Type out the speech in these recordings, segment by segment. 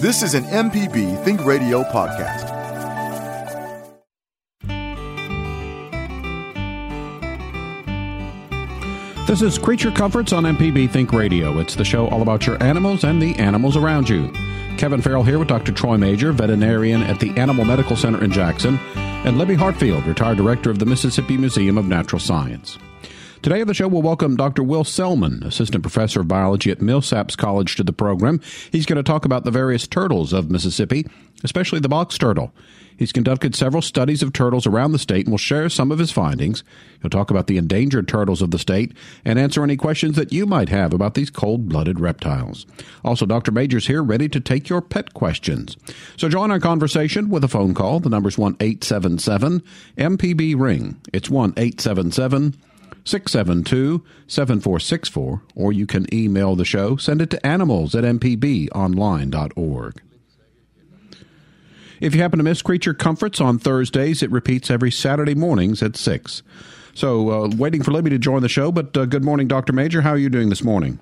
This is an MPB Think Radio podcast. This is Creature Comforts on MPB Think Radio. It's the show all about your animals and the animals around you. Kevin Farrell here with Dr. Troy Major, veterinarian at the Animal Medical Center in Jackson, and Libby Hartfield, retired director of the Mississippi Museum of Natural Science. Today on the show, we'll welcome Dr. Will Selman, assistant professor of biology at Millsaps College, to the program. He's going to talk about the various turtles of Mississippi, especially the box turtle. He's conducted several studies of turtles around the state and will share some of his findings. He'll talk about the endangered turtles of the state and answer any questions that you might have about these cold blooded reptiles. Also, Dr. Major's here ready to take your pet questions. So join our conversation with a phone call. The number's 1 877 MPB Ring. It's 1 877 672 7464, or you can email the show. Send it to animals at mpbonline.org. If you happen to miss Creature Comforts on Thursdays, it repeats every Saturday mornings at 6. So, uh, waiting for Libby to join the show, but uh, good morning, Dr. Major. How are you doing this morning?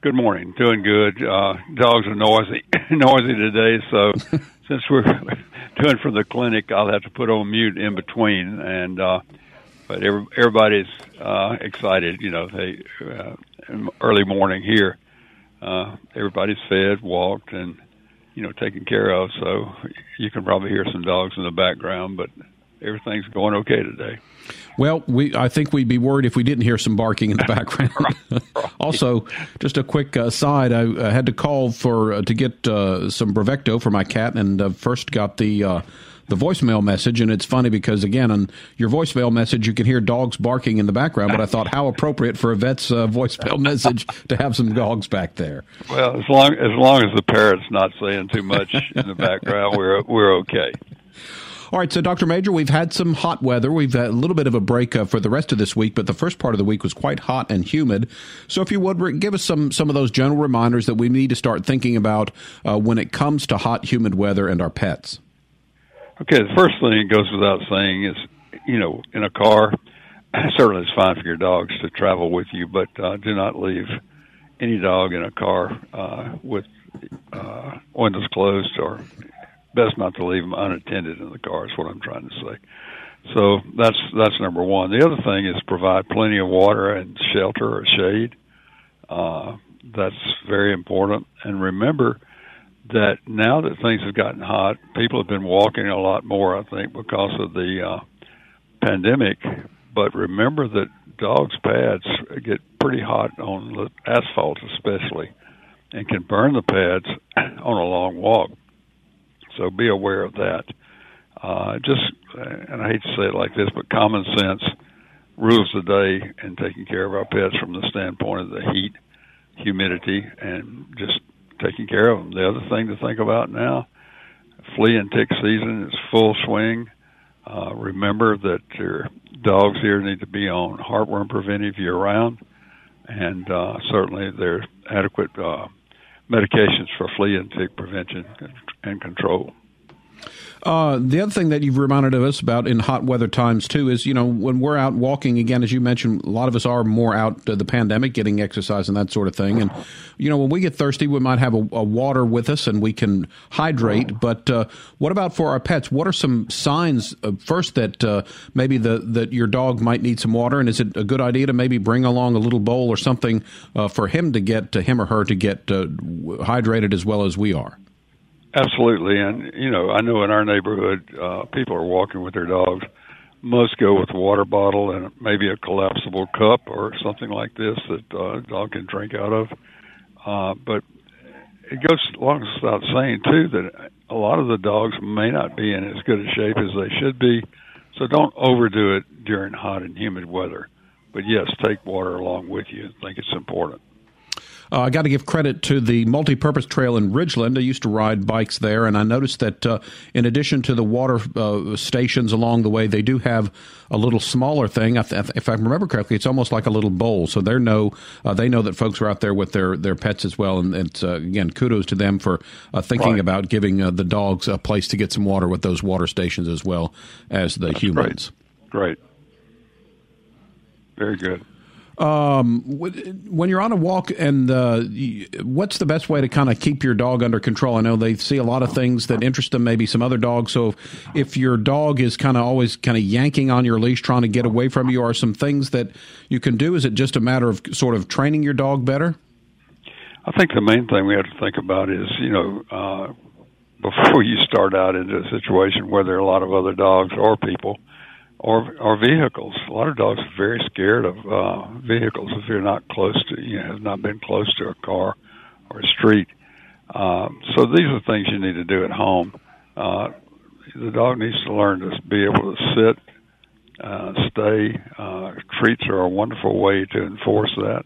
Good morning. Doing good. Uh, dogs are noisy, noisy today, so since we're doing from the clinic, I'll have to put on mute in between. And uh, but every, everybody's uh, excited. You know, they uh, early morning here. Uh, everybody's fed, walked, and you know taken care of. So you can probably hear some dogs in the background, but everything's going okay today. Well, we I think we'd be worried if we didn't hear some barking in the background. also, just a quick uh, side: I uh, had to call for uh, to get uh, some Bravecto for my cat, and uh, first got the uh, the voicemail message. And it's funny because again, on your voicemail message, you can hear dogs barking in the background. But I thought, how appropriate for a vet's voicemail message to have some dogs back there. Well, as long as long as the parrot's not saying too much in the background, we're we're okay. All right, so Dr. Major, we've had some hot weather. We've had a little bit of a break uh, for the rest of this week, but the first part of the week was quite hot and humid. So, if you would give us some some of those general reminders that we need to start thinking about uh, when it comes to hot, humid weather and our pets. Okay, the first thing goes without saying is, you know, in a car, certainly it's fine for your dogs to travel with you, but uh, do not leave any dog in a car uh, with uh, windows closed or best not to leave them unattended in the car. Is what I'm trying to say. So that's that's number one. The other thing is provide plenty of water and shelter or shade. Uh, that's very important. And remember that now that things have gotten hot, people have been walking a lot more. I think because of the uh, pandemic. But remember that dogs' pads get pretty hot on the asphalt, especially, and can burn the pads on a long walk. So be aware of that. Uh, just, and I hate to say it like this, but common sense rules the day in taking care of our pets from the standpoint of the heat, humidity, and just taking care of them. The other thing to think about now, flea and tick season is full swing. Uh, remember that your dogs here need to be on heartworm preventive year round, and uh, certainly there's adequate uh, medications for flea and tick prevention and control. Uh, the other thing that you've reminded us about in hot weather times too is you know when we're out walking again, as you mentioned, a lot of us are more out uh, the pandemic, getting exercise and that sort of thing. And you know when we get thirsty, we might have a, a water with us and we can hydrate. But uh, what about for our pets? What are some signs uh, first that uh, maybe the that your dog might need some water? And is it a good idea to maybe bring along a little bowl or something uh, for him to get to him or her to get hydrated as well as we are? Absolutely, and you know, I know in our neighborhood, uh, people are walking with their dogs. Most go with a water bottle and maybe a collapsible cup or something like this that uh, dog can drink out of. Uh, but it goes along without saying too that a lot of the dogs may not be in as good a shape as they should be. So don't overdo it during hot and humid weather. But yes, take water along with you. I think it's important. Uh, I got to give credit to the multi-purpose trail in Ridgeland. I used to ride bikes there, and I noticed that uh, in addition to the water uh, stations along the way, they do have a little smaller thing. If I remember correctly, it's almost like a little bowl. So they know uh, they know that folks are out there with their, their pets as well. And it's uh, again kudos to them for uh, thinking right. about giving the dogs a place to get some water with those water stations as well as the That's humans. Great. great. Very good. Um, when you're on a walk, and uh, what's the best way to kind of keep your dog under control? I know they see a lot of things that interest them, maybe some other dogs. So if your dog is kind of always kind of yanking on your leash, trying to get away from you, are some things that you can do? Is it just a matter of sort of training your dog better? I think the main thing we have to think about is, you know, uh, before you start out into a situation where there are a lot of other dogs or people or or vehicles. A lot of dogs are very scared of uh, vehicles if you're not close to, you know, have not been close to a car or a street. Um, so these are things you need to do at home. Uh, the dog needs to learn to be able to sit, uh, stay. Uh, treats are a wonderful way to enforce that,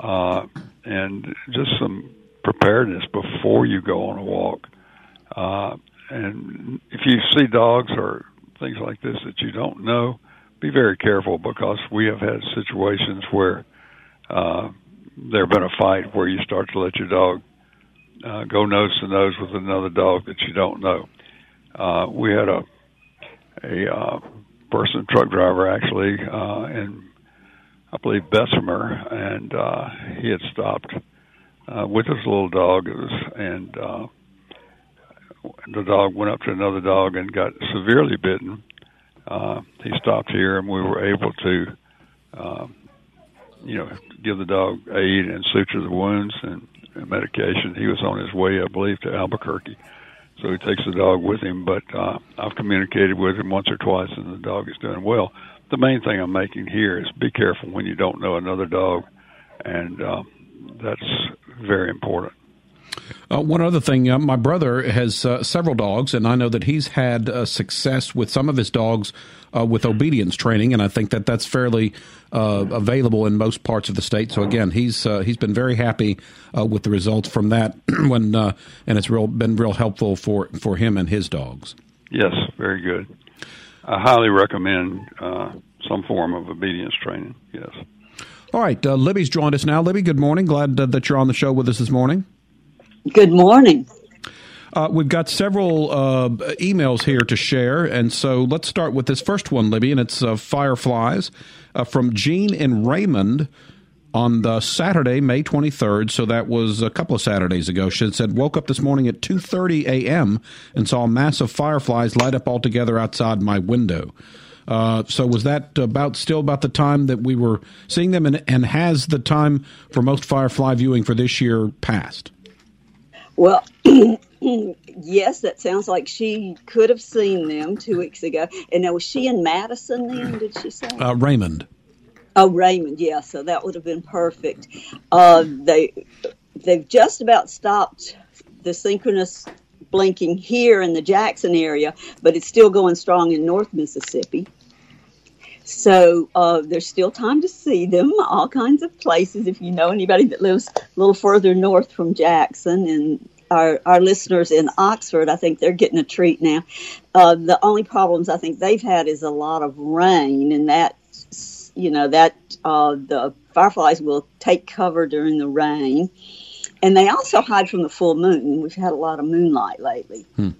uh, and just some preparedness before you go on a walk. Uh, and if you see dogs or things like this that you don't know, be very careful because we have had situations where uh, there have been a fight where you start to let your dog uh, go nose to nose with another dog that you don't know. Uh, we had a a uh, person, truck driver, actually, uh, in I believe Bessemer, and uh, he had stopped uh, with his little dog, it was, and uh, the dog went up to another dog and got severely bitten. Uh, he stopped here, and we were able to, uh, you know, give the dog aid and suture the wounds and, and medication. He was on his way, I believe, to Albuquerque, so he takes the dog with him. But uh, I've communicated with him once or twice, and the dog is doing well. The main thing I'm making here is be careful when you don't know another dog, and uh, that's very important. Uh, one other thing, uh, my brother has uh, several dogs, and I know that he's had uh, success with some of his dogs uh, with obedience training, and I think that that's fairly uh, available in most parts of the state. So again, he's he's been very happy with the results from that, when and it's real been real helpful for for him and his dogs. Yes, very good. I highly recommend some form of obedience training. Yes. All right, Libby's joined us now. Libby, good morning. Glad that you're on the show with us this morning. Good morning. Uh, we've got several uh, emails here to share, and so let's start with this first one, Libby, and it's uh, Fireflies uh, from Jean and Raymond on the Saturday, May 23rd. So that was a couple of Saturdays ago. She said, woke up this morning at 2.30 a.m. and saw a massive fireflies light up all together outside my window. Uh, so was that about still about the time that we were seeing them, and, and has the time for most firefly viewing for this year passed? Well, yes, that sounds like she could have seen them two weeks ago. And now, was she in Madison then, did she say? Uh, Raymond. Oh, Raymond, yeah, so that would have been perfect. Uh, they, they've just about stopped the synchronous blinking here in the Jackson area, but it's still going strong in North Mississippi. So uh, there's still time to see them, all kinds of places. If you know anybody that lives a little further north from Jackson and our, our listeners in Oxford, I think they're getting a treat now. Uh, the only problems I think they've had is a lot of rain, and that, you know, that uh, the fireflies will take cover during the rain. And they also hide from the full moon. We've had a lot of moonlight lately. Hmm.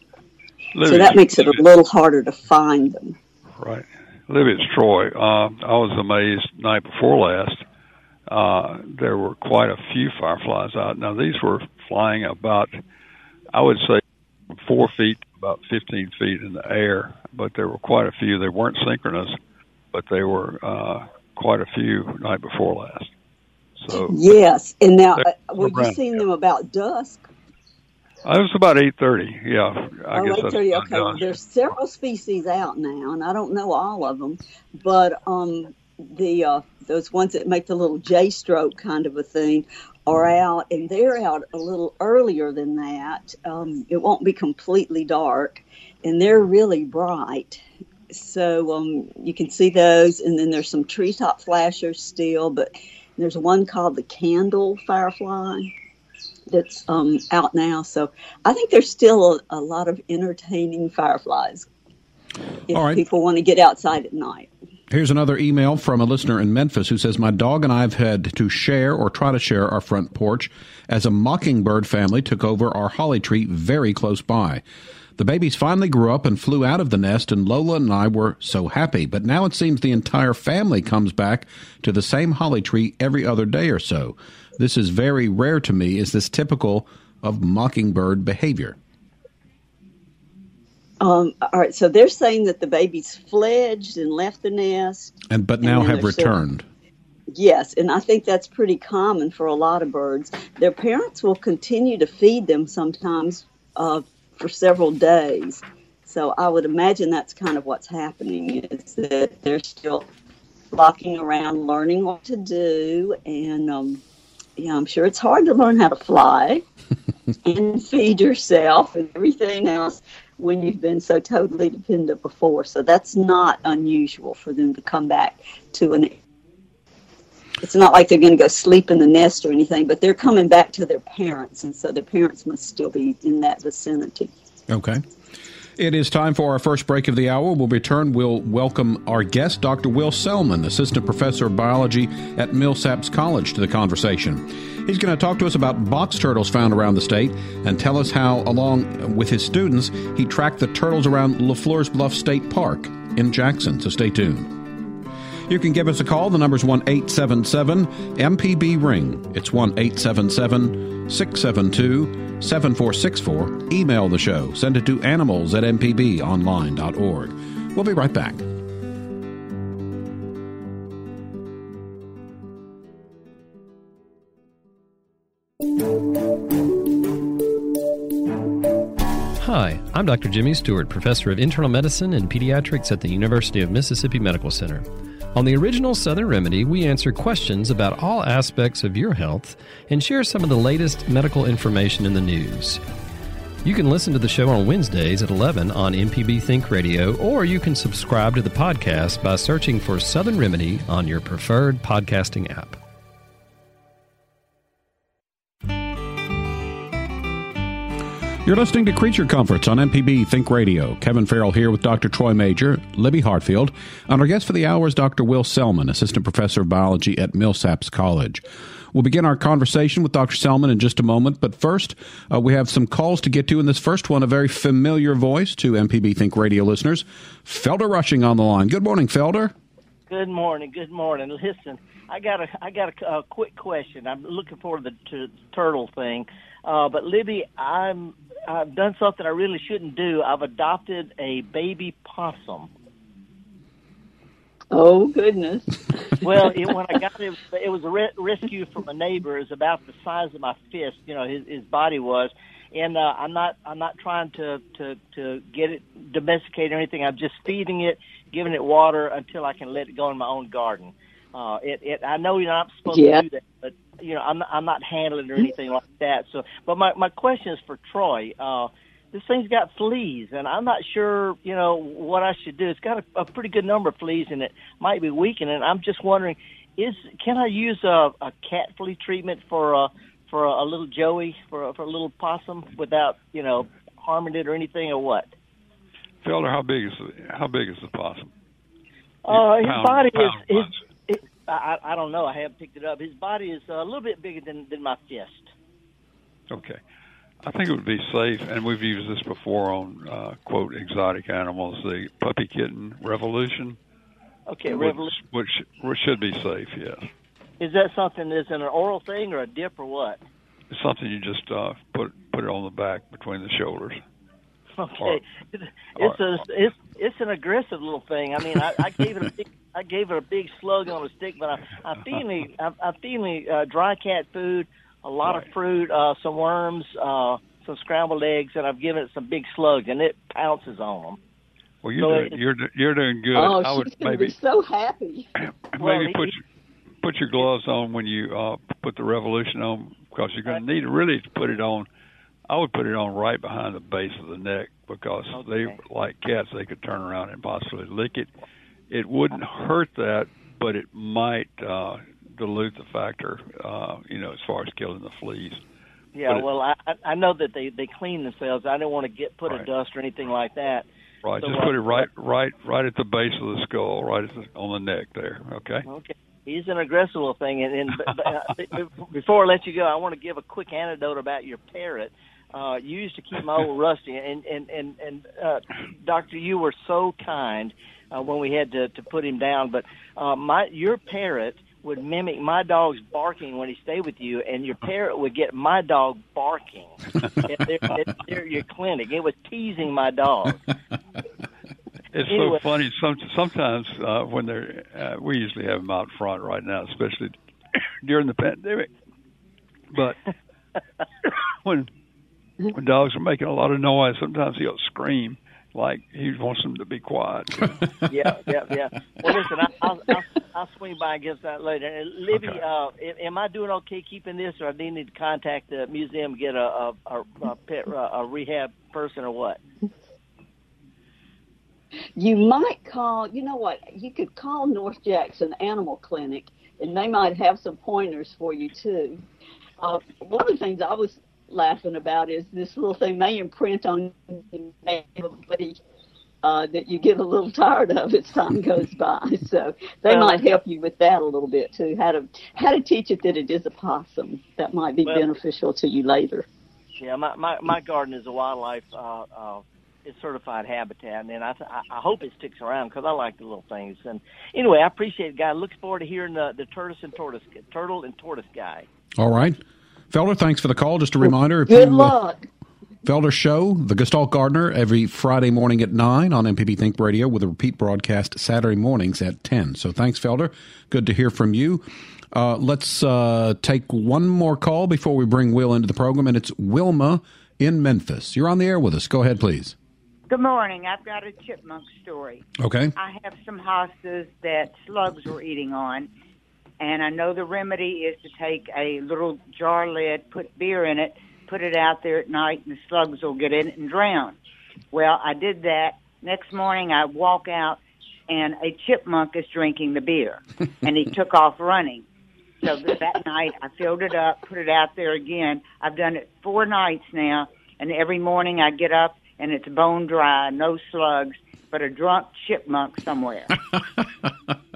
so that makes it a little harder to find them. Right. Libby, it's Troy. Uh, I was amazed night before last. Uh, there were quite a few fireflies out. Now these were flying about, I would say, four feet, about 15 feet in the air, but there were quite a few. They weren't synchronous, but they were uh, quite a few night before last. So yes, and now uh, were you seeing them about dusk? Uh, it was about eight thirty. Yeah, I oh, guess 8:30. Okay, there's several species out now, and I don't know all of them, but um, the uh, those ones that make the little J stroke kind of a thing are out, and they're out a little earlier than that. Um, it won't be completely dark, and they're really bright. So um, you can see those, and then there's some treetop flashers still, but there's one called the candle firefly that's um, out now. So I think there's still a, a lot of entertaining fireflies if people want to get outside at night. Here's another email from a listener in Memphis who says, My dog and I have had to share or try to share our front porch as a mockingbird family took over our holly tree very close by. The babies finally grew up and flew out of the nest, and Lola and I were so happy. But now it seems the entire family comes back to the same holly tree every other day or so. This is very rare to me. Is this typical of mockingbird behavior? Um, all right, so they're saying that the babies fledged and left the nest, and but now and have returned. Still, yes, and I think that's pretty common for a lot of birds. Their parents will continue to feed them sometimes uh, for several days. So I would imagine that's kind of what's happening is that they're still flocking around, learning what to do, and um, yeah, I'm sure it's hard to learn how to fly and feed yourself and everything else when you've been so totally dependent before. So that's not unusual for them to come back to an. It's not like they're going to go sleep in the nest or anything, but they're coming back to their parents, and so their parents must still be in that vicinity. Okay. It is time for our first break of the hour. We'll return. We'll welcome our guest, Dr. Will Selman, Assistant Professor of Biology at Millsaps College, to the conversation. He's going to talk to us about box turtles found around the state and tell us how, along with his students, he tracked the turtles around LeFleur's Bluff State Park in Jackson. So stay tuned. You can give us a call. The number's 1 877 MPB Ring. It's 1 877 672 7464. Email the show. Send it to animals at mpbonline.org. We'll be right back. Hi, I'm Dr. Jimmy Stewart, Professor of Internal Medicine and Pediatrics at the University of Mississippi Medical Center. On the original Southern Remedy, we answer questions about all aspects of your health and share some of the latest medical information in the news. You can listen to the show on Wednesdays at 11 on MPB Think Radio, or you can subscribe to the podcast by searching for Southern Remedy on your preferred podcasting app. You're listening to Creature Comforts on MPB Think Radio. Kevin Farrell here with Dr. Troy Major, Libby Hartfield, and our guest for the hour is Dr. Will Selman, Assistant Professor of Biology at Millsaps College. We'll begin our conversation with Dr. Selman in just a moment, but first, uh, we have some calls to get to. In this first one, a very familiar voice to MPB Think Radio listeners, Felder Rushing on the line. Good morning, Felder. Good morning. Good morning. Listen, I got a I got a, a quick question. I'm looking forward to the, to the turtle thing. Uh, but Libby, I'm I've done something I really shouldn't do. I've adopted a baby possum. Oh goodness! well, it, when I got it, it was a re- rescue from a neighbor. It's about the size of my fist. You know, his, his body was, and uh, I'm not I'm not trying to to to get it domesticated or anything. I'm just feeding it, giving it water until I can let it go in my own garden. Uh, it, it I know you're not supposed yeah. to do that, but you know I'm I'm not handling or anything like that. So, but my my question is for Troy. Uh, this thing's got fleas, and I'm not sure, you know, what I should do. It's got a, a pretty good number of fleas, and it might be weakening. I'm just wondering, is can I use a, a cat flea treatment for a for a, a little Joey for a, for a little possum without, you know, harming it or anything, or what? Felder, how big is the, how big is the possum? Uh, his pound, body is his, I, I don't know. I haven't picked it up. His body is a little bit bigger than than my fist. Okay, I think it would be safe, and we've used this before on uh, quote exotic animals, the puppy kitten revolution. Okay, which, revolution. Which, which should be safe. Yes. Is that something that's an oral thing or a dip or what? It's something you just uh, put put it on the back between the shoulders. Okay, or, it's or, a it's it's an aggressive little thing. I mean, I, I gave it a big, I gave it a big slug on a stick, but I, I feed me I, I feed me uh, dry cat food, a lot right. of fruit, uh, some worms, uh, some scrambled eggs, and I've given it some big slugs, and it pounces on them. Well, you're so doing, you're you're doing good. Oh, I would she's maybe be so happy. maybe well, put your, put your gloves on when you uh, put the revolution on because you're going to need really to put it on. I would put it on right behind the base of the neck because okay. they like cats. They could turn around and possibly lick it. It wouldn't hurt that, but it might uh, dilute the factor. Uh, you know, as far as killing the fleas. Yeah, well, I I know that they they clean themselves. I don't want to get put right. a dust or anything like that. Right, so, just put it right right right at the base of the skull, right the, on the neck there. Okay. Okay. He's an aggressive little thing, and, and uh, before I let you go, I want to give a quick anecdote about your parrot. Uh, you used to keep my old Rusty, and and and and uh, Doctor, you were so kind uh, when we had to to put him down. But uh, my your parrot would mimic my dog's barking when he stayed with you, and your parrot would get my dog barking at, their, at their, your clinic. It was teasing my dog. It's Anyway. so funny. Some, sometimes uh, when they're, uh, we usually have them out front right now, especially during the pandemic. But when when dogs are making a lot of noise, sometimes he'll scream like he wants them to be quiet. yeah, yeah, yeah. Well, listen, I, I'll, I'll, I'll swing by and get that later. And Libby, Okay. uh, am- am I doing okay keeping this, or do I need to contact the museum and get a a, a, a pet uh, a rehab person or what? You might call, you know what, you could call North Jackson Animal Clinic and they might have some pointers for you too. Uh, one of the things I was laughing about is this little thing may imprint on everybody uh, that you get a little tired of as time goes by. So they Well, might help you with that a little bit too. How to how to teach it that it is a possum. That might be Well- beneficial to you later. Yeah, my my, my garden is a wildlife uh, uh, it's certified habitat, and I th- I I hope it sticks around because I like the little things. And anyway, I appreciate it, guy. Look forward to hearing the the tortoise and tortoise turtle and tortoise guy. All right. Felder, thanks for the call. Just a reminder if Good you, uh, luck. Felder Show, The Gestalt Gardener, every Friday morning at 9 on MPB Think Radio with a repeat broadcast Saturday mornings at 10. So thanks, Felder. Good to hear from you. Uh, let's uh, take one more call before we bring Will into the program, and it's Wilma in Memphis. You're on the air with us. Go ahead, please. Good morning. I've got a chipmunk story. Okay. I have some hostas that slugs were eating on, and I know the remedy is to take a little jar lid, put beer in it, put it out there at night, and the slugs will get in it and drown. Well, I did that. Next morning, I walk out, and a chipmunk is drinking the beer, and he took off running. So th- that night, I filled it up, put it out there again. I've done it four nights now, and every morning I get up and it's bone dry, no slugs, but a drunk chipmunk somewhere.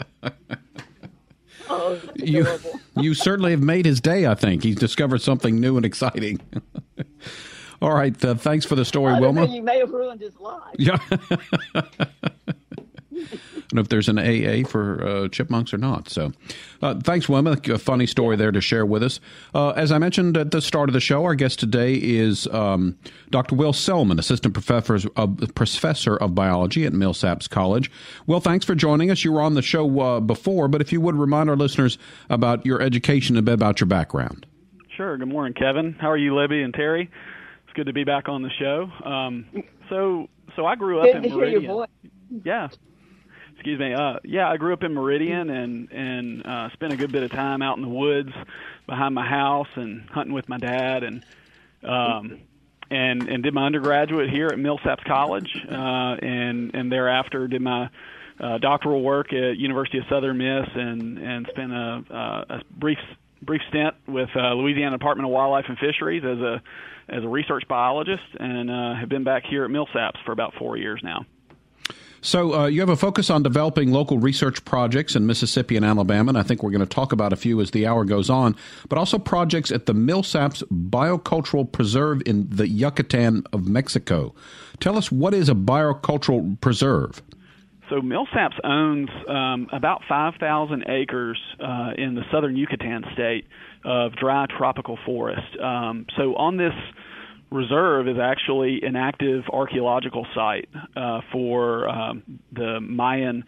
Oh, You, you certainly have made his day, I think. He's discovered something new and exciting. All right. Uh, thanks for the story, Wilma. you may have ruined his life. Yeah. I don't know if there's an AA for uh, chipmunks or not. So, uh, thanks, Wilma. A funny story there to share with us. Uh, as I mentioned at the start of the show, our guest today is um, Dr. Will Selman, assistant professor of, professor of biology at Millsaps College. Will, thanks for joining us. You were on the show uh, before, but if you would remind our listeners about your education and a bit about your background. Sure. Good morning, Kevin. How are you, Libby and Terry? It's good to be back on the show. Um, so, so I grew up Good in to hear Meridian. your voice. Yeah. Excuse me. Uh, yeah, I grew up in Meridian and and uh, spent a good bit of time out in the woods behind my house and hunting with my dad and um, and and did my undergraduate here at Millsaps College uh, and and thereafter did my uh, doctoral work at University of Southern Miss and and spent a, a brief brief stint with uh, Louisiana Department of Wildlife and Fisheries as a as a research biologist and uh, have been back here at Millsaps for about four years now. So uh, you have a focus on developing local research projects in Mississippi and Alabama, and I think we're going to talk about a few as the hour goes on, but also projects at the Millsaps Biocultural Preserve in the Yucatan of Mexico. Tell us what is a biocultural preserve? So Millsaps owns um, about 5,000 acres uh, in the southern Yucatan state of dry tropical forest. Um, so on this reserve is actually an active archaeological site uh, for um, the Mayan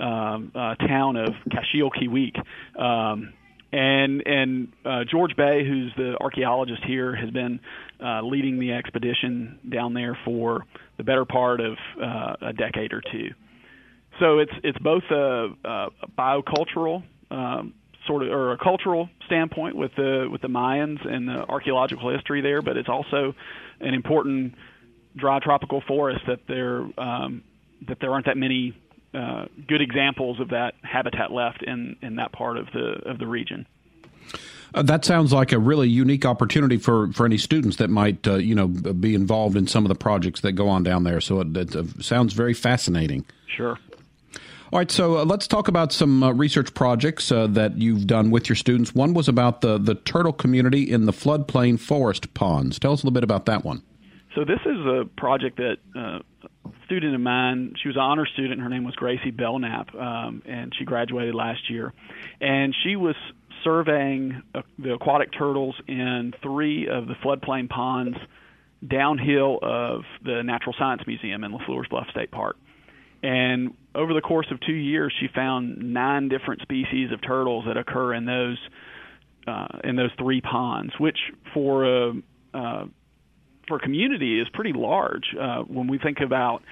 um, uh, town of Caxiuquihuic. Um, and and uh, George Bey, who's the archaeologist here, has been uh, leading the expedition down there for the better part of uh, a decade or two. So it's it's both a, a biocultural um, sort of or a cultural standpoint with the with the Mayans and the archaeological history there, but it's also an important dry tropical forest that there um, that there aren't that many uh, good examples of that habitat left in in that part of the of the region. Uh, that sounds like a really unique opportunity for, for any students that might uh, you know be involved in some of the projects that go on down there. So it, it uh, sounds very fascinating. Sure. All right, so uh, let's talk about some uh, research projects uh, that you've done with your students. One was about the, the turtle community in the floodplain forest ponds. Tell us a little bit about that one. So this is a project that uh, a student of mine, she was an honor student. Her name was Gracie Belknap, um, and she graduated last year. And she was surveying uh, the aquatic turtles in three of the floodplain ponds downhill of the Natural Science Museum in LeFleur's Bluff State Park. And over the course of two years, she found nine different species of turtles that occur in those uh, in those three ponds, which for a uh, for a community is pretty large. Uh, when we think about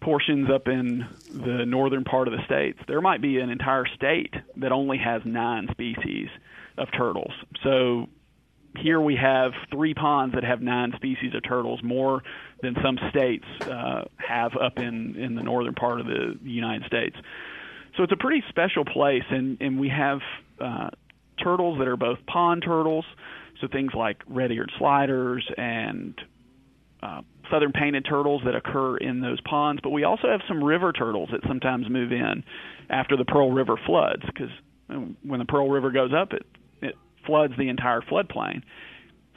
portions up in the northern part of the states, there might be an entire state that only has nine species of turtles. So here we have three ponds that have nine species of turtles, more than some states uh, have up in, in the northern part of the United States. So it's a pretty special place, and, and we have uh, turtles that are both pond turtles, so things like red-eared sliders and uh, southern painted turtles that occur in those ponds, but we also have some river turtles that sometimes move in after the Pearl River floods because when the Pearl River goes up, it floods the entire floodplain.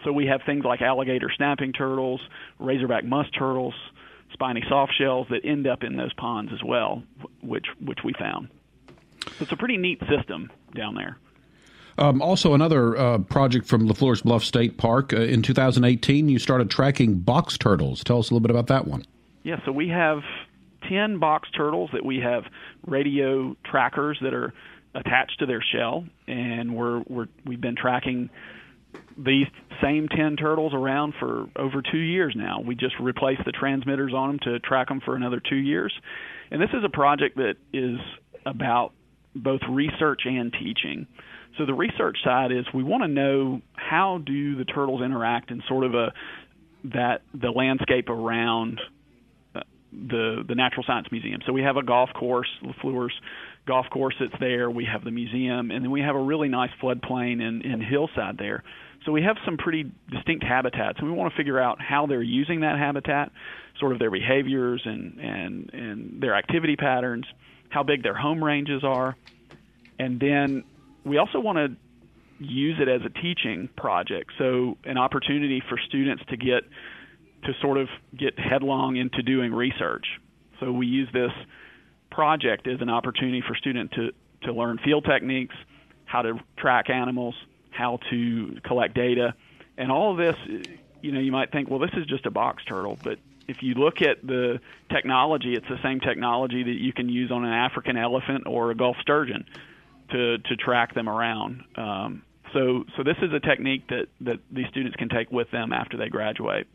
So we have things like alligator snapping turtles, razorback musk turtles, spiny soft shells that end up in those ponds as well, which which we found. So it's a pretty neat system down there. Um, also, another uh, project from LeFleur's Bluff State Park. Uh, in 2018, you started tracking box turtles. Tell us a little bit about that one. Yeah, so we have 10 box turtles that we have radio trackers that are attached to their shell, and we're, we're, we've been tracking these same 10 turtles around for over two years now. We just replaced the transmitters on them to track them for another two years. And this is a project that is about both research and teaching. So the research side is we want to know how do the turtles interact in sort of a that the landscape around uh, the the Natural Science Museum. So we have a golf course, LeFleur's golf course that's there. We have the museum, and then we have a really nice floodplain in, in Hillside there. So we have some pretty distinct habitats, and we want to figure out how they're using that habitat, sort of their behaviors and and and their activity patterns, how big their home ranges are, and then we also want to use it as a teaching project. So an opportunity for students to get to sort of get headlong into doing research. So we use this project as an opportunity for students to, to learn field techniques, how to track animals, how to collect data, and all of this, you know, you might think, well, this is just a box turtle, but if you look at the technology, it's the same technology that you can use on an African elephant or a Gulf sturgeon to to track them around. Um, so so this is a technique that that these students can take with them after they graduate.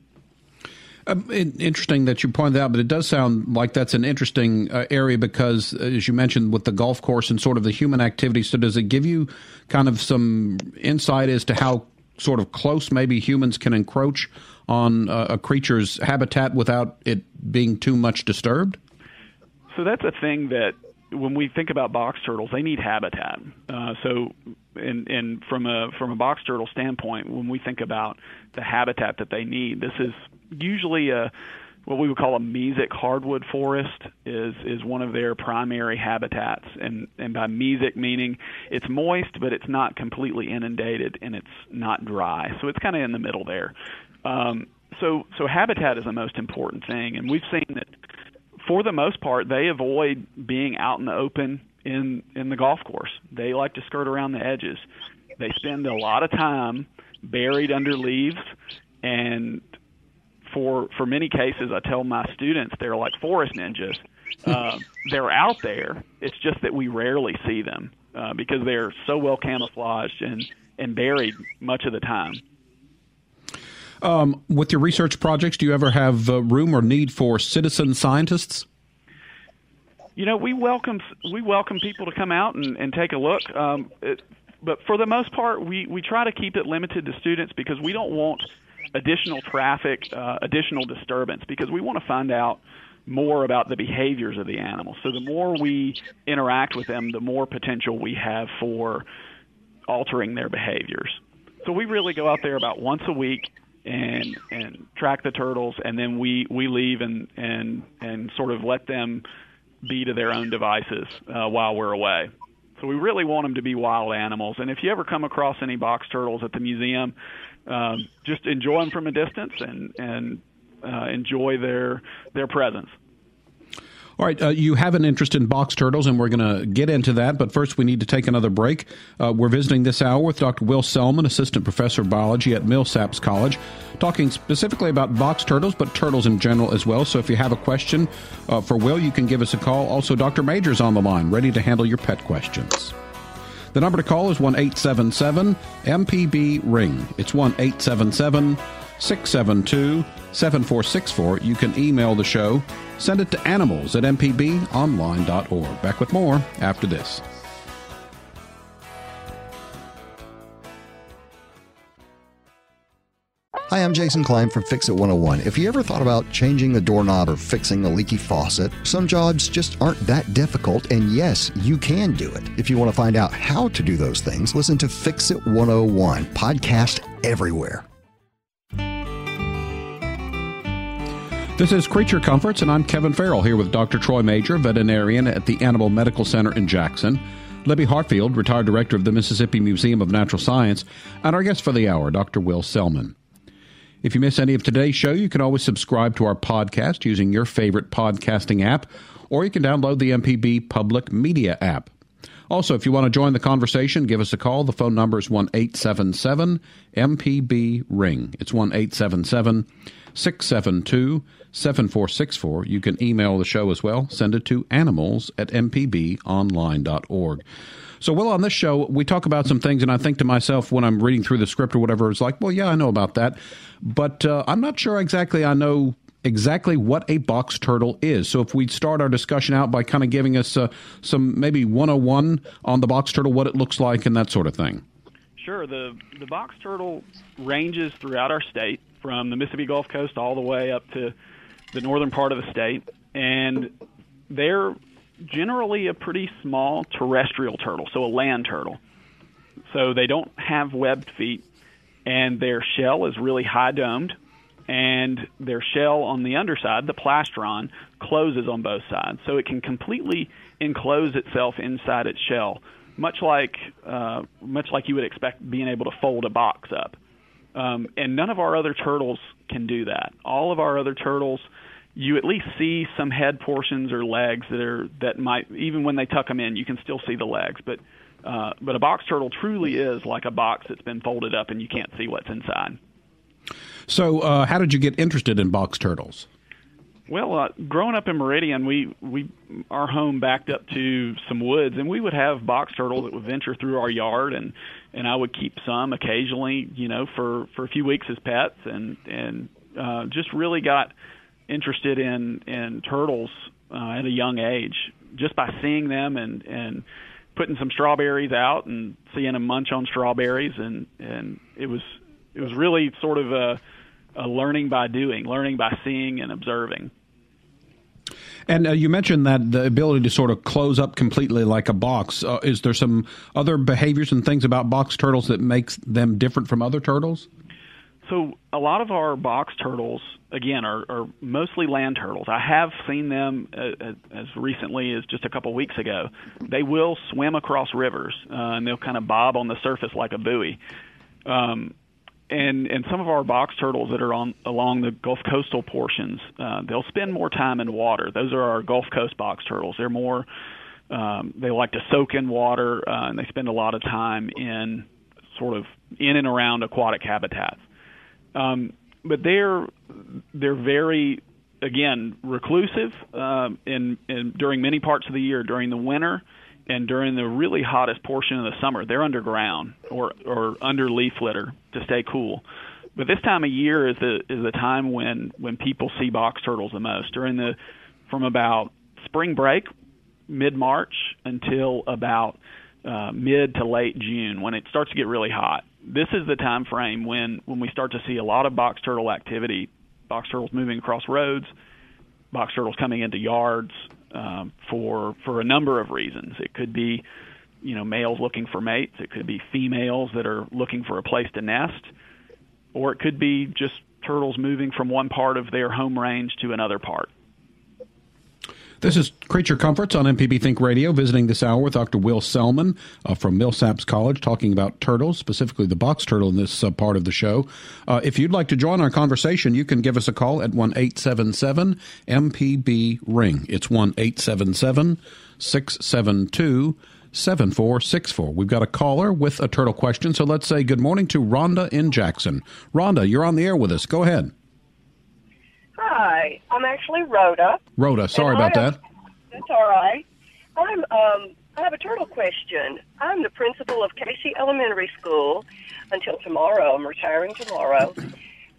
Um, interesting that you pointed that out, but it does sound like that's an interesting uh, area because, uh, as you mentioned, with the golf course and sort of the human activity. So, does it give you kind of some insight as to how sort of close maybe humans can encroach on uh, a creature's habitat without it being too much disturbed? So that's a thing that when we think about box turtles, they need habitat. Uh, so, and, and from a from a box turtle standpoint, when we think about the habitat that they need, this is usually a what we would call a mesic hardwood forest is is one of their primary habitats, and and by mesic meaning it's moist, but it's not completely inundated and it's not dry, so it's kind of in the middle there. Um, so so habitat is the most important thing, and we've seen that for the most part, they avoid being out in the open in in the golf course. They like to skirt around the edges. They spend a lot of time buried under leaves, and for for many cases, I tell my students they're like forest ninjas. Uh, they're out there. It's just that we rarely see them uh, because they're so well camouflaged and and buried much of the time. Um, with your research projects, do you ever have uh, room or need for citizen scientists? You know, we welcome we welcome people to come out and, and take a look. Um, it, but for the most part, we, we try to keep it limited to students because we don't want additional traffic, uh, additional disturbance, because we want to find out more about the behaviors of the animals. So the more we interact with them, the more potential we have for altering their behaviors. So we really go out there about once a week and and track the turtles, and then we we leave and and and sort of let them be to their own devices uh, while we're away. So we really want them to be wild animals. And if you ever come across any box turtles at the museum, um, just enjoy them from a distance and and uh, enjoy their their presence. All right, uh, you have an interest in box turtles, and we're going to get into that. But first, we need to take another break. Uh, we're visiting this hour with Dr. Will Selman, Assistant Professor of Biology at Millsaps College, talking specifically about box turtles, but turtles in general as well. So if you have a question uh, for Will, you can give us a call. Also, Dr. Major's on the line, ready to handle your pet questions. The number to call is 1 877 MPB Ring. It's 1 877 672 7464. You can email the show. Send it to animals at mpbonline.org. Back with more after this. Hi, I'm Jason Klein from Fix It 101. If you ever thought about changing the doorknob or fixing a leaky faucet, some jobs just aren't that difficult, and yes, you can do it. If you want to find out how to do those things, listen to Fix It 101, podcast everywhere. This is Creature Comforts, and I'm Kevin Farrell here with Dr. Troy Major, veterinarian at the Animal Medical Center in Jackson, Libby Hartfield, retired director of the Mississippi Museum of Natural Science, and our guest for the hour, Dr. Will Selman. If you miss any of today's show, you can always subscribe to our podcast using your favorite podcasting app, or you can download the MPB Public Media app. Also, if you want to join the conversation, give us a call. The phone number is 1 877 MPB Ring. It's 1 877 672 7464. You can email the show as well. Send it to animals at mpbonline.org. So, well, on this show, we talk about some things, and I think to myself when I'm reading through the script or whatever, it's like, well, yeah, I know about that. But uh, I'm not sure exactly I know exactly what a box turtle is. So, if we start our discussion out by kind of giving us uh, some maybe 101 on the box turtle, what it looks like, and that sort of thing. Sure. The, the box turtle ranges throughout our state from the Mississippi Gulf Coast all the way up to the northern part of the state. And they're generally a pretty small terrestrial turtle, so a land turtle. So they don't have webbed feet, and their shell is really high domed, and their shell on the underside, the plastron, closes on both sides, so it can completely enclose itself inside its shell, much like uh, much like you would expect being able to fold a box up. Um, and none of our other turtles can do that. All of our other turtles you at least see some head portions or legs that are that might even when they tuck them in, you can still see the legs. But uh, but a box turtle truly is like a box that's been folded up and you can't see what's inside. So, uh, how did you get interested in box turtles? Well, uh, growing up in Meridian, we we our home backed up to some woods, and we would have box turtles that would venture through our yard, and and I would keep some occasionally, you know, for for a few weeks as pets, and and uh, just really got interested in in turtles uh, at a young age just by seeing them and and putting some strawberries out and seeing them munch on strawberries and and it was it was really sort of a, a learning by doing, learning by seeing and observing. And uh, you mentioned that the ability to sort of close up completely like a box. Uh, is there some other behaviors and things about box turtles that makes them different from other turtles? So a lot of our box turtles, again, are, are mostly land turtles. I have seen them uh, as recently as just a couple weeks ago. They will swim across rivers uh, and they'll kind of bob on the surface like a buoy. Um, and and some of our box turtles that are on along the Gulf coastal portions, uh, they'll spend more time in water. Those are our Gulf Coast box turtles. They're more um, they like to soak in water uh, and they spend a lot of time in sort of in and around aquatic habitats. Um, but they're they're very again reclusive um, in, in during many parts of the year during the winter and during the really hottest portion of the summer they're underground or or under leaf litter to stay cool. But this time of year is the is the time when when people see box turtles the most. During the from about spring break mid March until about uh, mid to late June when it starts to get really hot. This is the time frame when when we start to see a lot of box turtle activity, box turtles moving across roads, box turtles coming into yards um, for for a number of reasons. It could be, you know, males looking for mates. It could be females that are looking for a place to nest, or it could be just turtles moving from one part of their home range to another part. This is Creature Comforts on MPB Think Radio, visiting this hour with Dr. Will Selman uh, from Millsaps College, talking about turtles, specifically the box turtle in this uh, part of the show. Uh, if you'd like to join our conversation, you can give us a call at 1 877 MPB Ring. It's 1 877 672 7464. We've got a caller with a turtle question, so let's say good morning to Rhonda in Jackson. Rhonda, you're on the air with us. Go ahead. Hi, I'm actually Rhoda. Rhoda, sorry about have, that. That's all right. I'm um I have a turtle question. I'm the principal of Casey Elementary School until tomorrow. I'm retiring tomorrow.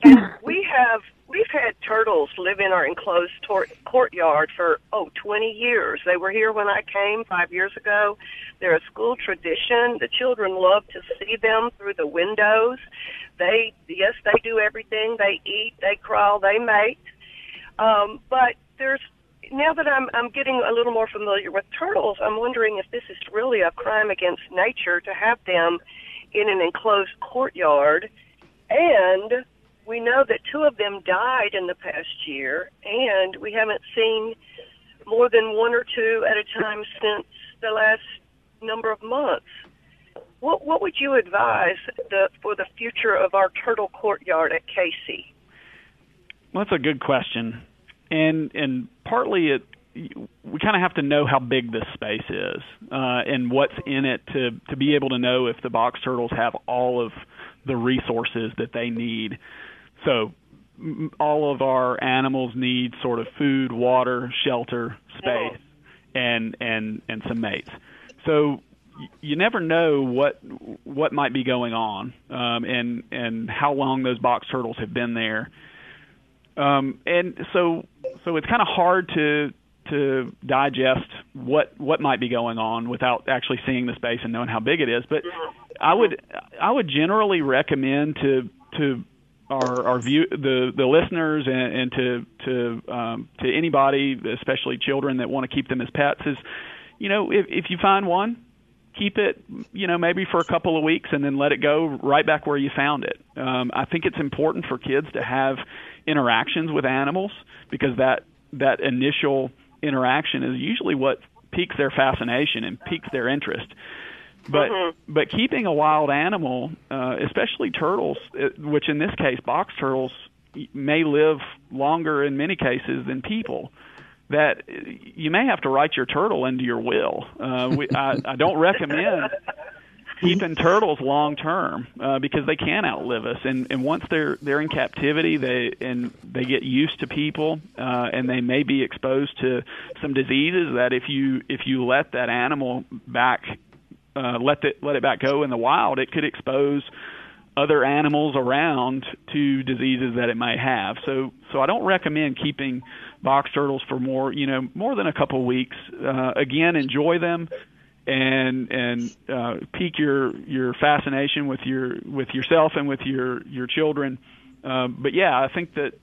And we have we've had turtles live in our enclosed tor- courtyard for oh 20 years. They were here when I came 5 years ago. They're a school tradition. The children love to see them through the windows. They yes, they do everything. They eat, they crawl, they mate. Um, but there's now that I'm I'm getting a little more familiar with turtles, I'm wondering if this is really a crime against nature to have them in an enclosed courtyard. And we know that two of them died in the past year, and we haven't seen more than one or two at a time since the last number of months. What what would you advise the, for the future of our turtle courtyard at Casey? Well, that's a good question, and and partly it we kind of have to know how big this space is uh, and what's in it to to be able to know if the box turtles have all of the resources that they need. So all of our animals need sort of food, water, shelter, space, and and and some mates. So you never know what what might be going on um, and and how long those box turtles have been there. Um, and so so it's kind of hard to to digest what what might be going on without actually seeing the space and knowing how big it is. But I would I would generally recommend to to our our view the the listeners and, and to to um, to anybody, especially children that want to keep them as pets, is you know if if you find one, keep it you know maybe for a couple of weeks and then let it go right back where you found it. Um, I think it's important for kids to have interactions with animals because that that initial interaction is usually what piques their fascination and piques their interest. But Mm-hmm. but keeping a wild animal, uh, especially turtles, uh, which in this case box turtles may live longer in many cases than people. That you may have to write your turtle into your will. Uh, we, I, I don't recommend keeping turtles long term uh, because they can outlive us and and once they're they're in captivity they and they get used to people uh, and they may be exposed to some diseases that if you if you let that animal back uh, let it let it back go in the wild it could expose other animals around to diseases that it may have so so I don't recommend keeping box turtles for more you know more than a couple weeks uh, again enjoy them and and uh, pique your your fascination with your with yourself and with your your children. Uh, but yeah, I think that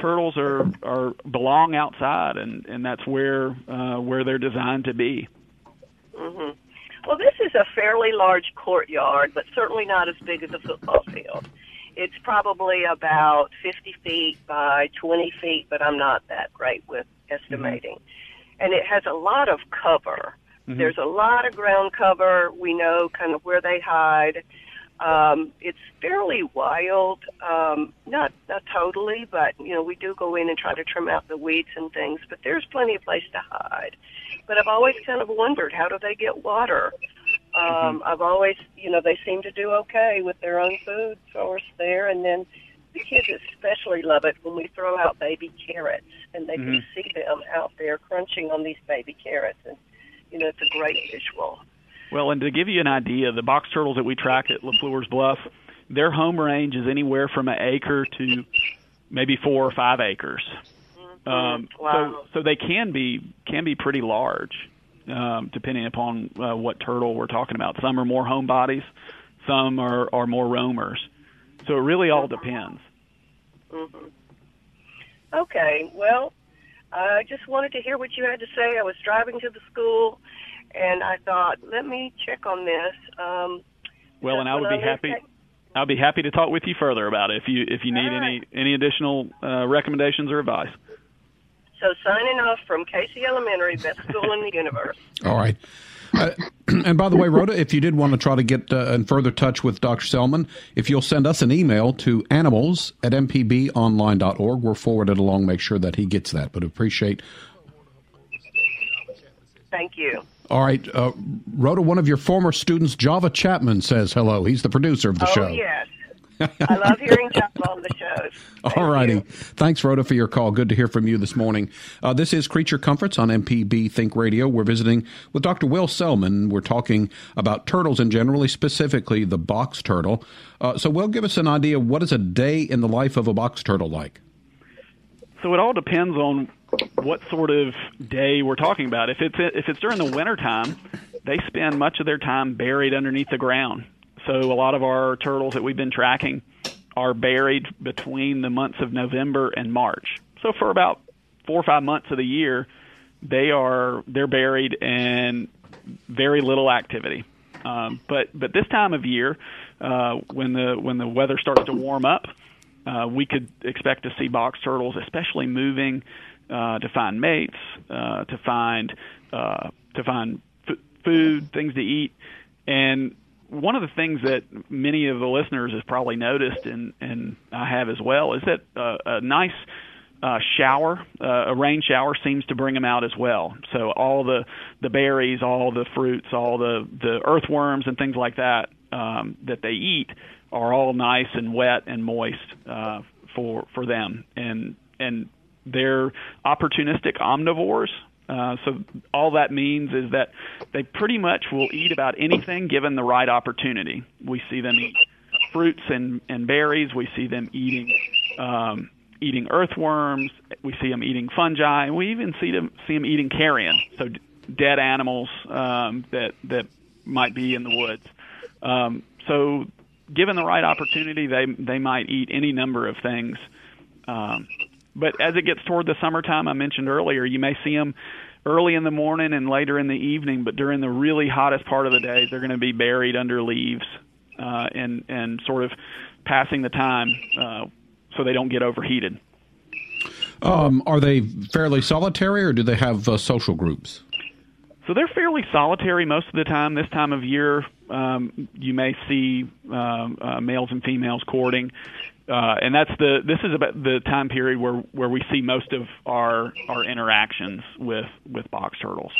turtles are are belong outside, and and that's where uh, where they're designed to be. hmm Well, this is a fairly large courtyard, but certainly not as big as a football field. It's probably about 50 feet by 20 feet, but I'm not that great with estimating. And it has a lot of cover. Mhm. There's a lot of ground cover. We know kind of where they hide. Um, it's fairly wild, um, not not totally, but you know we do go in and try to trim out the weeds and things. But there's plenty of place to hide. But I've always kind of wondered how do they get water? Um, I've always, you know, they seem to do okay with their own food source there, and then the kids especially love it when we throw out baby carrots and they can Mhm. see them out there crunching on these baby carrots, and you know it's a great visual. Well, and to give you an idea, the box turtles that we track at LeFleur's Bluff, their home range is anywhere from an acre to maybe four or five acres. Um, Wow. So so they can be can be pretty large, um, depending upon uh, what turtle we're talking about. Some are more homebodies, some are are more roamers. So it really all depends. hmm Okay, well, I just wanted to hear what you had to say. I was driving to the school, and I thought, let me check on this. Um, Well, and I would be happy. I'll be happy to talk with you further about it if you if you need All any any additional uh, recommendations or advice. So signing off from Casey Elementary, best school in the universe. All right. Uh, and by the way, Rhoda, if you did want to try to get uh, in further touch with Dr. Selman, if you'll send us an email to animals at mpbonline.org, we'll forward it along, make sure that he gets that. But appreciate. Thank you. All right. Uh, Rhoda, one of your former students, Java Chapman, says hello. He's the producer of the oh, show. yes. I love hearing Java on the shows. Thank All righty. Thanks, Rhoda, for your call. Good to hear from you this morning. Uh, this is Creature Comforts on MPB Think Radio. We're visiting with Dr. Will Selman. We're talking about turtles and generally, specifically the box turtle. Uh, so, Will, give us an idea. What is a day in the life of a box turtle like? So it all depends on what sort of day we're talking about. If it's if it's during the winter time, they spend much of their time buried underneath the ground. So a lot of our turtles that we've been tracking are buried between the months of November and March. So for about four or five months of the year, they are they're buried and very little activity. Um, but but this time of year, uh, when the when the weather starts to warm up, uh, we could expect to see box turtles, especially moving uh, to find mates, uh, to find uh, to find f- food, things to eat, and one of the things that many of the listeners has probably noticed, and and I have as well, is that uh, a nice uh, shower, uh, a rain shower, seems to bring them out as well. So all the the berries, all the fruits, all the the earthworms and things like that um, that they eat are all nice and wet and moist uh, for for them, and and they're opportunistic omnivores. Uh, so all that means is that they pretty much will eat about anything given the right opportunity. We see them eat fruits and, and berries. We see them eating um, eating earthworms. We see them eating fungi. We even see them see them eating carrion, so d- dead animals um, that that might be in the woods. Um, so given the right opportunity, they they might eat any number of things. Um, but as it gets toward the summertime, I mentioned earlier, you may see them early in the morning and later in the evening. But during the really hottest part of the day, they're going to be buried under leaves uh, and and sort of passing the time uh, so they don't get overheated. Um, are they fairly solitary or do they have uh, social groups? So they're fairly solitary most of the time. This time of year, um, you may see um, uh, males and females courting, uh, and that's the this is about the time period where where we see most of our our interactions with with box turtles.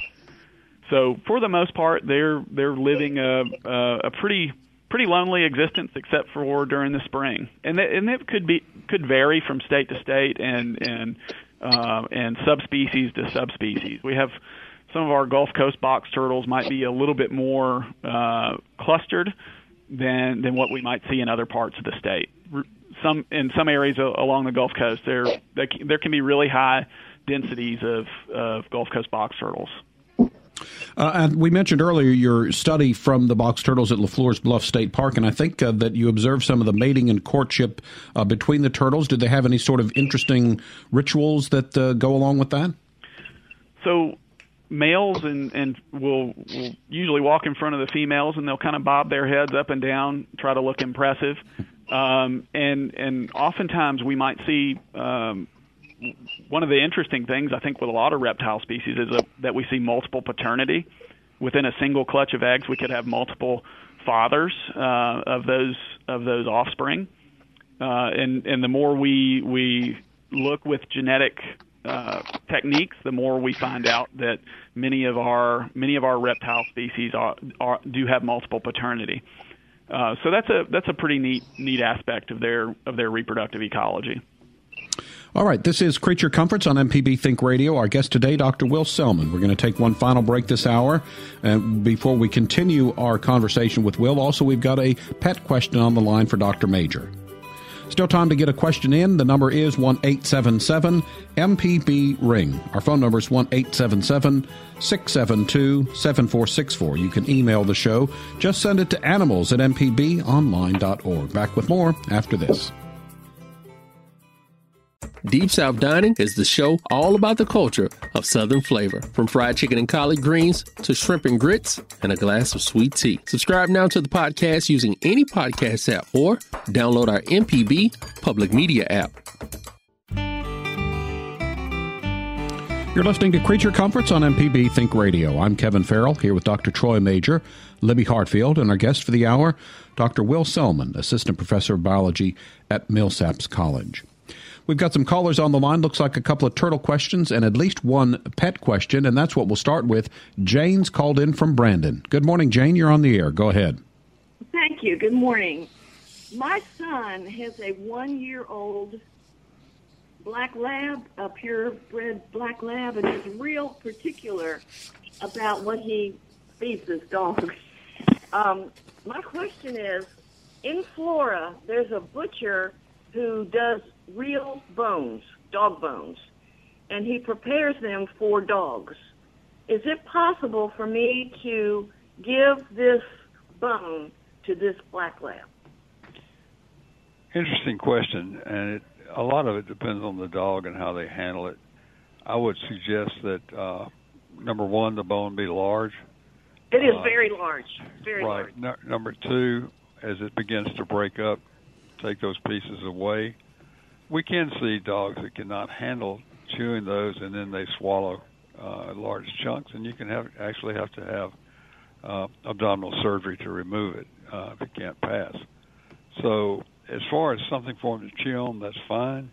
So for the most part, they're they're living a a, a pretty pretty lonely existence, except for during the spring, and that, and it could be could vary from state to state and and uh, and subspecies to subspecies. We have some of our Gulf Coast box turtles might be a little bit more uh, clustered than than what we might see in other parts of the state. Some in some areas along the Gulf Coast, there there can be really high densities of, of Gulf Coast box turtles. Uh, and we mentioned earlier your study from the box turtles at LeFleur's Bluff State Park, and I think uh, that you observed some of the mating and courtship uh, between the turtles. Did they have any sort of interesting rituals that uh, go along with that? So males and and will will usually walk in front of the females and they'll kind of bob their heads up and down, try to look impressive. Um, and and oftentimes we might see um, one of the interesting things I think with a lot of reptile species is a, that we see multiple paternity within a single clutch of eggs. We could have multiple fathers uh, of those of those offspring, uh, and and the more we we look with genetic uh, techniques, the more we find out that many of our many of our reptile species are, are do have multiple paternity. Uh, Uh, so that's a that's a pretty neat neat aspect of their of their reproductive ecology. All right, this is Creature Comforts on MPB Think Radio. Our guest today, Dr. Will Selman. We're going to take one final break this hour. And before we continue our conversation with Will, also, we've got a pet question on the line for Dr. Major. Still time to get a question in. The number is 1 877 MPB Ring. Our phone number is 1 877 672 7464. You can email the show. Just send it to animals at mpbonline.org. Back with more after this. Deep South Dining is the show all about the culture of Southern flavor, from fried chicken and collard greens to shrimp and grits and a glass of sweet tea. Subscribe now to the podcast using any podcast app or download our MPB public media app. You're listening to Creature Comforts on MPB Think Radio. I'm Kevin Farrell here with Dr. Troy Major, Libby Hartfield, and our guest for the hour, Dr. Will Selman, Assistant Professor of Biology at Millsaps College. We've got some callers on the line. Looks like a couple of turtle questions and at least one pet question, and that's what we'll start with. Jane's called in from Brandon. Good morning, Jane. You're on the air. Go ahead. Thank you. Good morning. My son has a one year old black lab, a purebred black lab, and he's real particular about what he feeds his dog. Um, my question is, in Florida, there's a butcher who does real bones, dog bones, and he prepares them for dogs. Is it possible for me to give this bone to this black lab? Interesting question, and it a lot of it depends on the dog and how they handle it. I would suggest that uh, number one, the bone be large. It is uh, very large, very right. large. No, number two, as it begins to break up, take those pieces away. We can see dogs that cannot handle chewing those, and then they swallow uh, large chunks, and you can have actually have to have uh, abdominal surgery to remove it uh, if it can't pass. So as far as something for them to chew on, that's fine.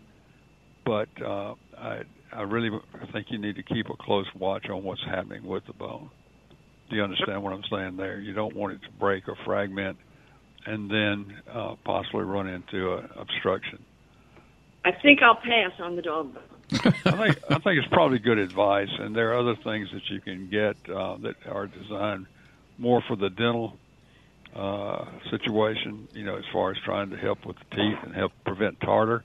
But uh, I I really think you need to keep a close watch on what's happening with the bone. Do you understand what I'm saying there? You don't want it to break or fragment, and then uh, possibly run into an obstruction. I think I'll pass on the dog bone. I think I think it's probably good advice, and there are other things that you can get uh, that are designed more for the dental uh, situation. You know, as far as trying to help with the teeth and help prevent tartar.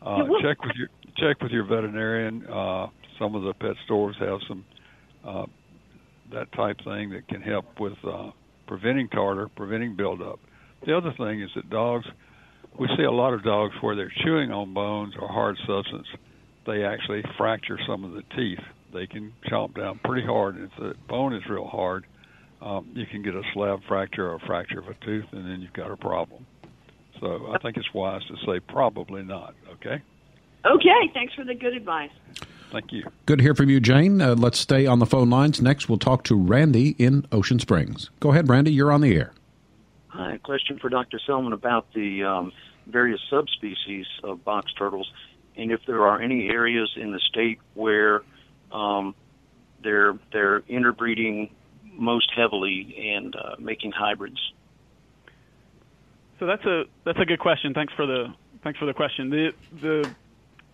Uh, check with your check with your veterinarian. Uh, some of the pet stores have some uh, that type thing that can help with uh, preventing tartar, preventing buildup. The other thing is that dogs, we see a lot of dogs where they're chewing on bones or hard substance. They actually fracture some of the teeth. They can chomp down pretty hard, and if the bone is real hard, um, you can get a slab fracture or a fracture of a tooth, and then you've got a problem. So I think it's wise to say probably not. Okay. Okay. Thanks for the good advice. Thank you. Good to hear from you, Jane. Uh, let's stay on the phone lines. Next, we'll talk to Randy in Ocean Springs. Go ahead, Randy. You're on the air. Hi. Question for Dr. Selman about the um, various subspecies of box turtles, and if there are any areas in the state where um, they're they're interbreeding most heavily and uh, making hybrids? So that's a that's a good question. Thanks for the thanks for the question. The the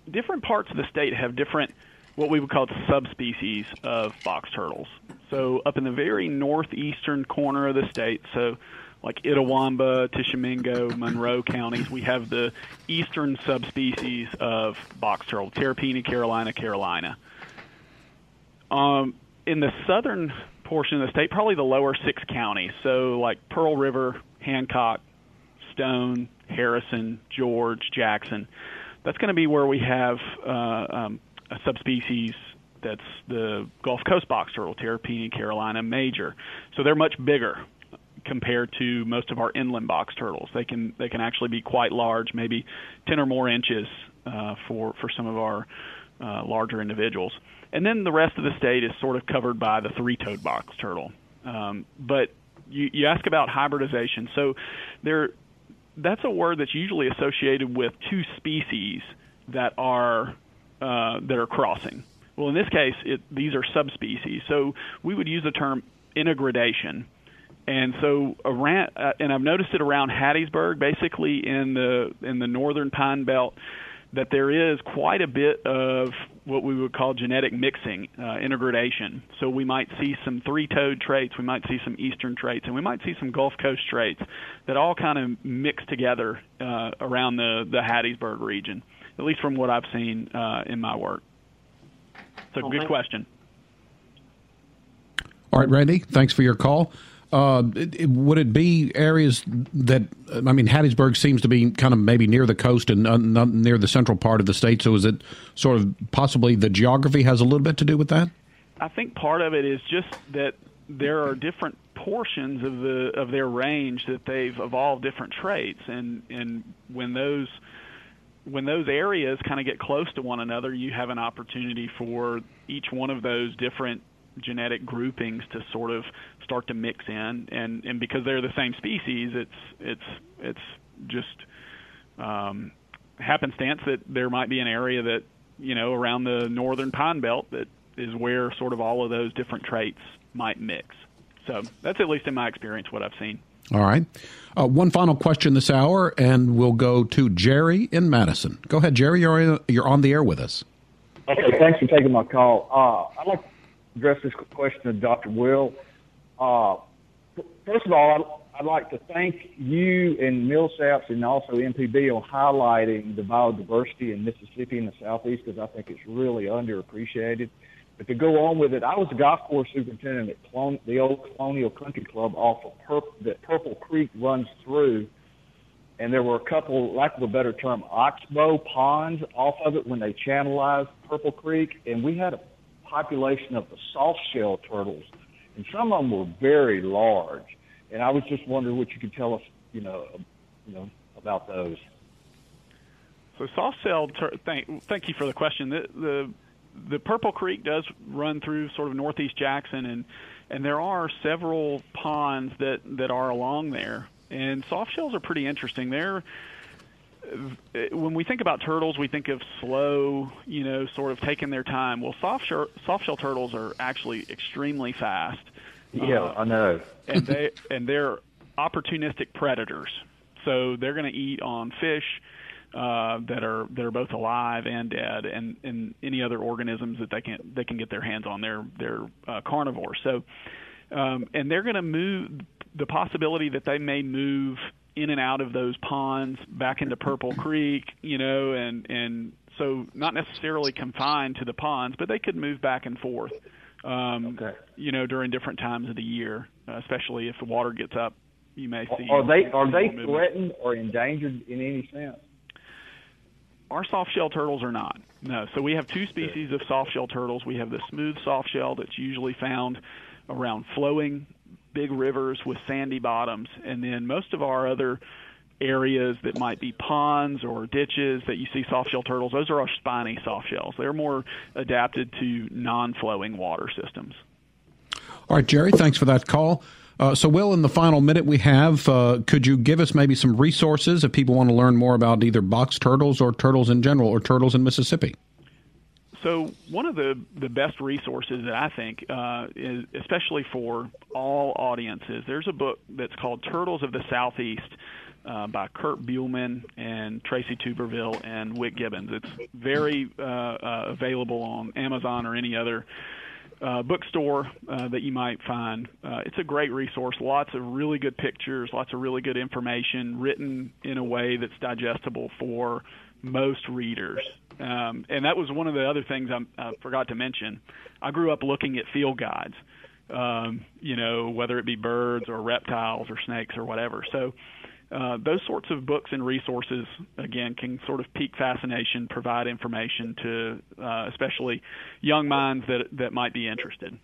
different parts of the state have different what we would call subspecies of box turtles. So up in the very northeastern corner of the state, so like Itawamba, Tishomingo, Monroe counties, we have the eastern subspecies of box turtle, Terrapene carolina carolina. Um, in the southern portion of the state, probably the lower six counties. So like Pearl River, Hancock, Stone, Harrison, George, Jackson. That's going to be where we have uh, um, a subspecies that's the Gulf Coast box turtle, Terrapene carolina major. So they're much bigger compared to most of our inland box turtles. They can they can actually be quite large, maybe 10 or more inches uh, for for some of our uh, larger individuals and then the rest of the state is sort of covered by the three-toed box turtle. Um, but you, you ask about hybridization, so there, that's a word that's usually associated with two species that are uh, that are crossing. Well, in this case, it, these are subspecies, so we would use the term intergradation. And so around, uh, and I've noticed it around Hattiesburg, basically in the in the northern Pine Belt that there is quite a bit of what we would call genetic mixing, uh, integration. So we might see some three-toed traits, we might see some eastern traits, and we might see some Gulf Coast traits that all kind of mix together uh, around the the Hattiesburg region, at least from what I've seen uh, in my work. So, good question. All right, Randy. Thanks for your call. Uh, it, would it be areas that I mean, Hattiesburg seems to be kind of maybe near the coast and uh, not near the central part of the state. So is it sort of possibly the geography has a little bit to do with that? I think part of it is just that there are different portions of the of their range that they've evolved different traits, and and when those when those areas kind of get close to one another, you have an opportunity for each one of those different genetic groupings to sort of start to mix in, and and because they're the same species, it's it's it's just um, happenstance that there might be an area that you know around the northern pine belt that is where sort of all of those different traits might mix. So that's at least in my experience what I've seen. All right. Uh, one final question this hour, and we'll go to Jerry in Madison. Go ahead, Jerry. You're you're on the air with us. Okay, thanks for taking my call. Uh, I'd like to address this question to Dr. Will. Uh, first of all, I'd, I'd like to thank you and Millsaps and also MPB on highlighting the biodiversity in Mississippi and the Southeast because I think it's really underappreciated. But to go on with it, I was a golf course superintendent at the old Colonial Country Club off of Purple, that Purple Creek runs through. And there were a couple, lack of a better term, oxbow ponds off of it when they channelized Purple Creek. And we had a population of the soft shell turtles. And some of them were very large. And I was just wondering what you could tell us, you know, you know, about those. So soft shell. Tur- thank thank you for the question. The, the the Purple Creek does run through sort of northeast Jackson, and and there are several ponds that that are along there. And soft shells are pretty interesting. They're when we think about turtles, we think of slow, you know, sort of taking their time. Well, soft shell, soft shell turtles are actually extremely fast. Yeah, Uh, I know. and they and they're opportunistic predators. So they're going to eat on fish uh, that are that are both alive and dead, and, and any other organisms that they can they can get their hands on. They're they're uh, carnivores. So um, and they're going to move the possibility that they may move in and out of those ponds back into Purple Creek, you know, and and so not necessarily confined to the ponds, but they could move back and forth. Um, okay. You know, during different times of the year, uh, especially if the water gets up, you may see. Are they are they movement. threatened or endangered in any sense? Our soft shell turtles are not. No. So we have two species of soft shell turtles. We have the smooth soft shell that's usually found around flowing big rivers with sandy bottoms, and then most of our other areas that might be ponds or ditches that you see soft shell turtles, those are our spiny soft shells. They're more adapted to non-flowing water systems. All right, Jerry, thanks for that call. Uh, so, Will, in the final minute we have, uh, could you give us maybe some resources if people want to learn more about either box turtles or turtles in general or turtles in Mississippi? So one of the the best resources that I think uh, is especially for all audiences. There's a book that's called Turtles of the Southeast uh, by Kurt Buhlmann and Tracy Tuberville and Whit Gibbons. It's very uh, uh, available on Amazon or any other uh, bookstore uh, that you might find. Uh, it's a great resource. Lots of really good pictures, lots of really good information, written in a way that's digestible for most readers. Um, and that was one of the other things I, I forgot to mention. I grew up looking at field guides, um, you know, whether it be birds or reptiles or snakes or whatever. So uh, those sorts of books and resources, again, can sort of pique fascination, provide information to uh, especially young minds that that might be interested.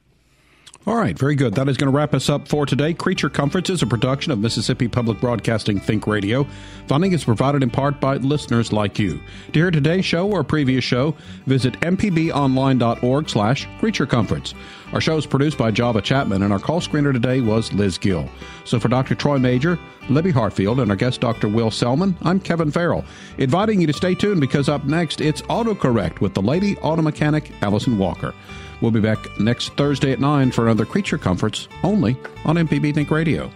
All right, very good. That is going to wrap us up for today. Creature Comforts is a production of Mississippi Public Broadcasting Think Radio. Funding is provided in part by listeners like you. To hear today's show or a previous show, visit mpbonline.org slash creature comforts. Our show is produced by Java Chapman, and our call screener today was Liz Gill. So for Dr. Troy Major, Libby Hartfield, and our guest Dr. Will Selman, I'm Kevin Farrell, inviting you to stay tuned because up next, it's AutoCorrect with the lady auto mechanic Allison Walker. We'll be back next Thursday at 9 for another Creature Comforts only on MPB Think Radio.